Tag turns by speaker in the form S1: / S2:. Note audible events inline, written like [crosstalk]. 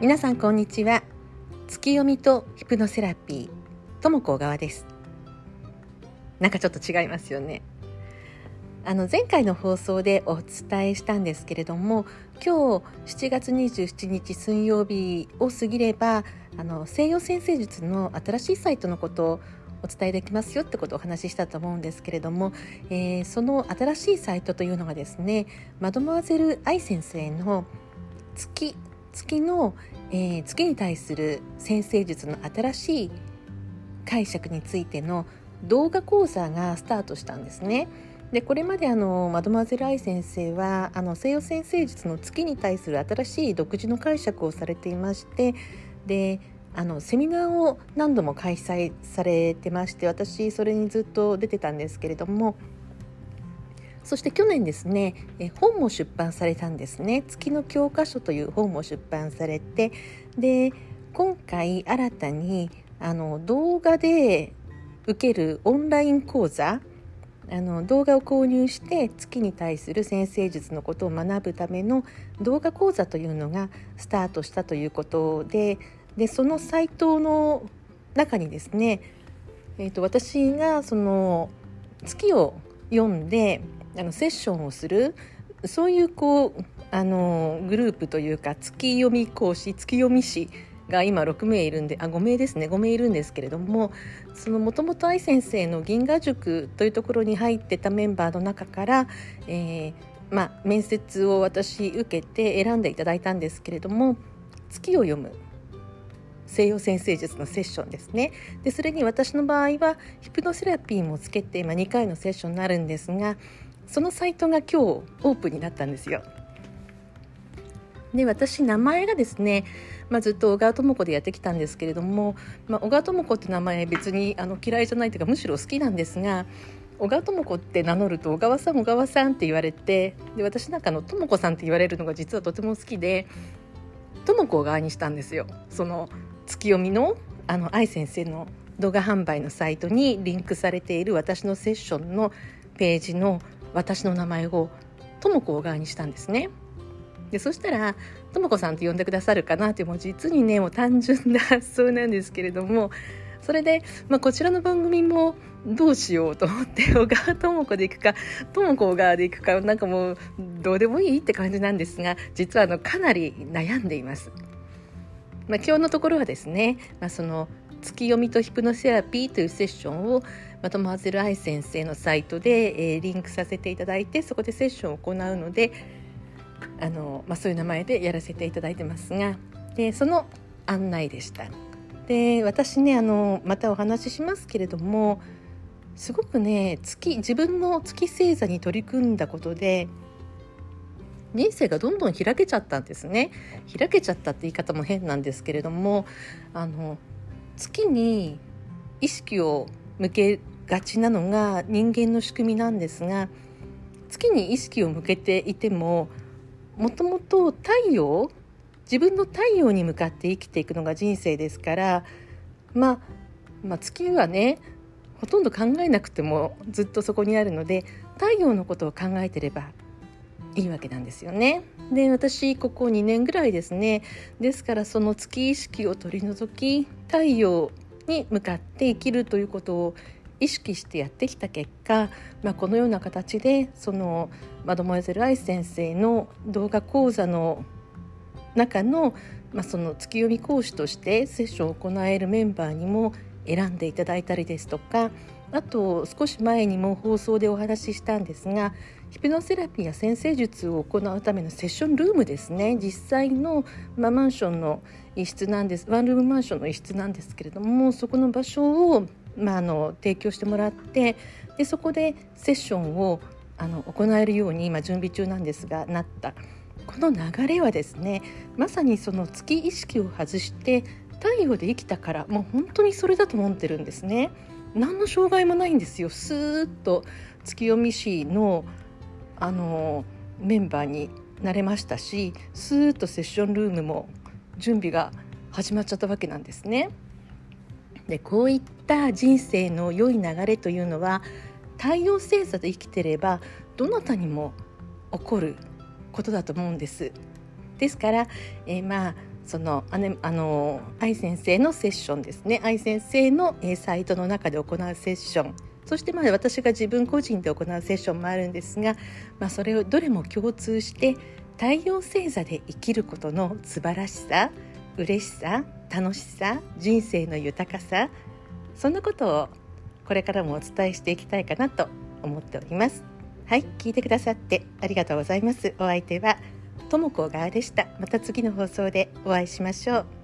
S1: 皆さんこんにちは。月読みとヒプノセラピーとも小川です。なんかちょっと違いますよね。あの前回の放送でお伝えしたんですけれども今日7月27日水曜日を過ぎればあの西洋先生術の新しいサイトのことをお伝えできますよってことをお話ししたと思うんですけれども、えー、その新しいサイトというのがですねマドモアゼル愛先生の月月の、えー、月に対する先生術の新しい解釈についての動画講座がスタートしたんですね。でこれまであのマドマゼル愛先生はあの西洋先生術の月に対する新しい独自の解釈をされていましてであのセミナーを何度も開催されてまして私それにずっと出てたんですけれどもそして去年ですねえ本も出版されたんですね。月の教科書という本も出版されてで今回新たにあの動画で受けるオンライン講座あの動画を購入して月に対する先生術のことを学ぶための動画講座というのがスタートしたということででそのサイトの中にですね、えーと私がその月を読んであのセッションをするそういうこうあのグループというか月読み講師月読み師が今6名いるんであ5名ですね。5名いるんですけれどももともと愛先生の銀河塾というところに入ってたメンバーの中から、えー、まあ、面接を私受けて選んでいただいたんですけれども月を読む西洋先生術のセッションですね。でそれに私の場合はヒプノセラピーもつけて、まあ、2回のセッションになるんですがそのサイトが今日オープンになったんですよ。で私名前がですね、まあ、ずっと小川智子でやってきたんですけれども、まあ、小川智子って名前別にあの嫌いじゃないというかむしろ好きなんですが小川智子って名乗ると小川さん小川さんって言われてで私なんかの智子さんって言われるのが実はとても好きで智子を側にしたんですよ。その月読みのあの愛先生の動画販売のサイトにリンクされている私のセッションのページの私の名前をとも子を側にしたんですね。でそしたらとも子さんと呼んでくださるかなってもう実にねもう単純な発想なんですけれどもそれで、まあ、こちらの番組もどうしようと思って [laughs] 小川智子で行くか智子小川で行くかなんかもうどうでもいいって感じなんですが実はあのかなり悩んでいます。まあ、今日のところはですね、まあ、その月読みとヒプノセラピーというセッションをまとマーゼル愛先生のサイトで、えー、リンクさせていただいてそこでセッションを行うのであの、まあ、そういう名前でやらせていただいてますがでその案内でした。で私ねあのまたお話ししますけれどもすごくね月自分の月星座に取り組んだことで人生がどんどん開けちゃったんですね開けちゃったって言い方も変なんですけれどもあの月に意識を向けがちなのが人間の仕組みなんですが月に意識を向けていてももともと太陽自分の太陽に向かって生きていくのが人生ですから、まあ、まあ月はねほとんど考えなくてもずっとそこにあるので太陽のことを考えてればいいわけなんですよね。で私ここ2年ぐらいですねですからその月意識を取り除き太陽に向かって生きるということを意識してやってきた結果、まあ、このような形でそのマドモアゼル・アイ先生の動画講座の中の,、まあその月読み講師としてセッションを行えるメンバーにも選んでいただいたりですとかあと少し前にも放送でお話ししたんですがヒプノセラピーや先生術を行うためのセッションルームですね。実際の、まあ、マンションの一室なんです。ワンルームマンションの一室なんですけれどもそこの場所を、まあ、あの提供してもらってでそこでセッションをあの行えるように今準備中なんですがなった。この流れはですねまさにその月意識を外して太陽で生きたからもう本当にそれだと思ってるんですね。何の障害もないんですよスーッと月読み師のあのメンバーになれましたしスーッとセッションルームも準備が始まっちゃったわけなんですね。でこういった人生の良い流れというのは太陽星座で生きてればどなたにも起こることだと思うんです。ですから、えー、まあそのあ,、ね、あの愛先生のセッションですね。愛先生のサイトの中で行うセッション。そしてまあ私が自分個人で行うセッションもあるんですが、まあ、それをどれも共通して太陽星座で生きることの素晴らしさ嬉しさ楽しさ人生の豊かさそんなことをこれからもお伝えしていきたいかなと思っております。はい聞いてくださってありがとうございます。お相手はともこがでした。また次の放送でお会いしましょう。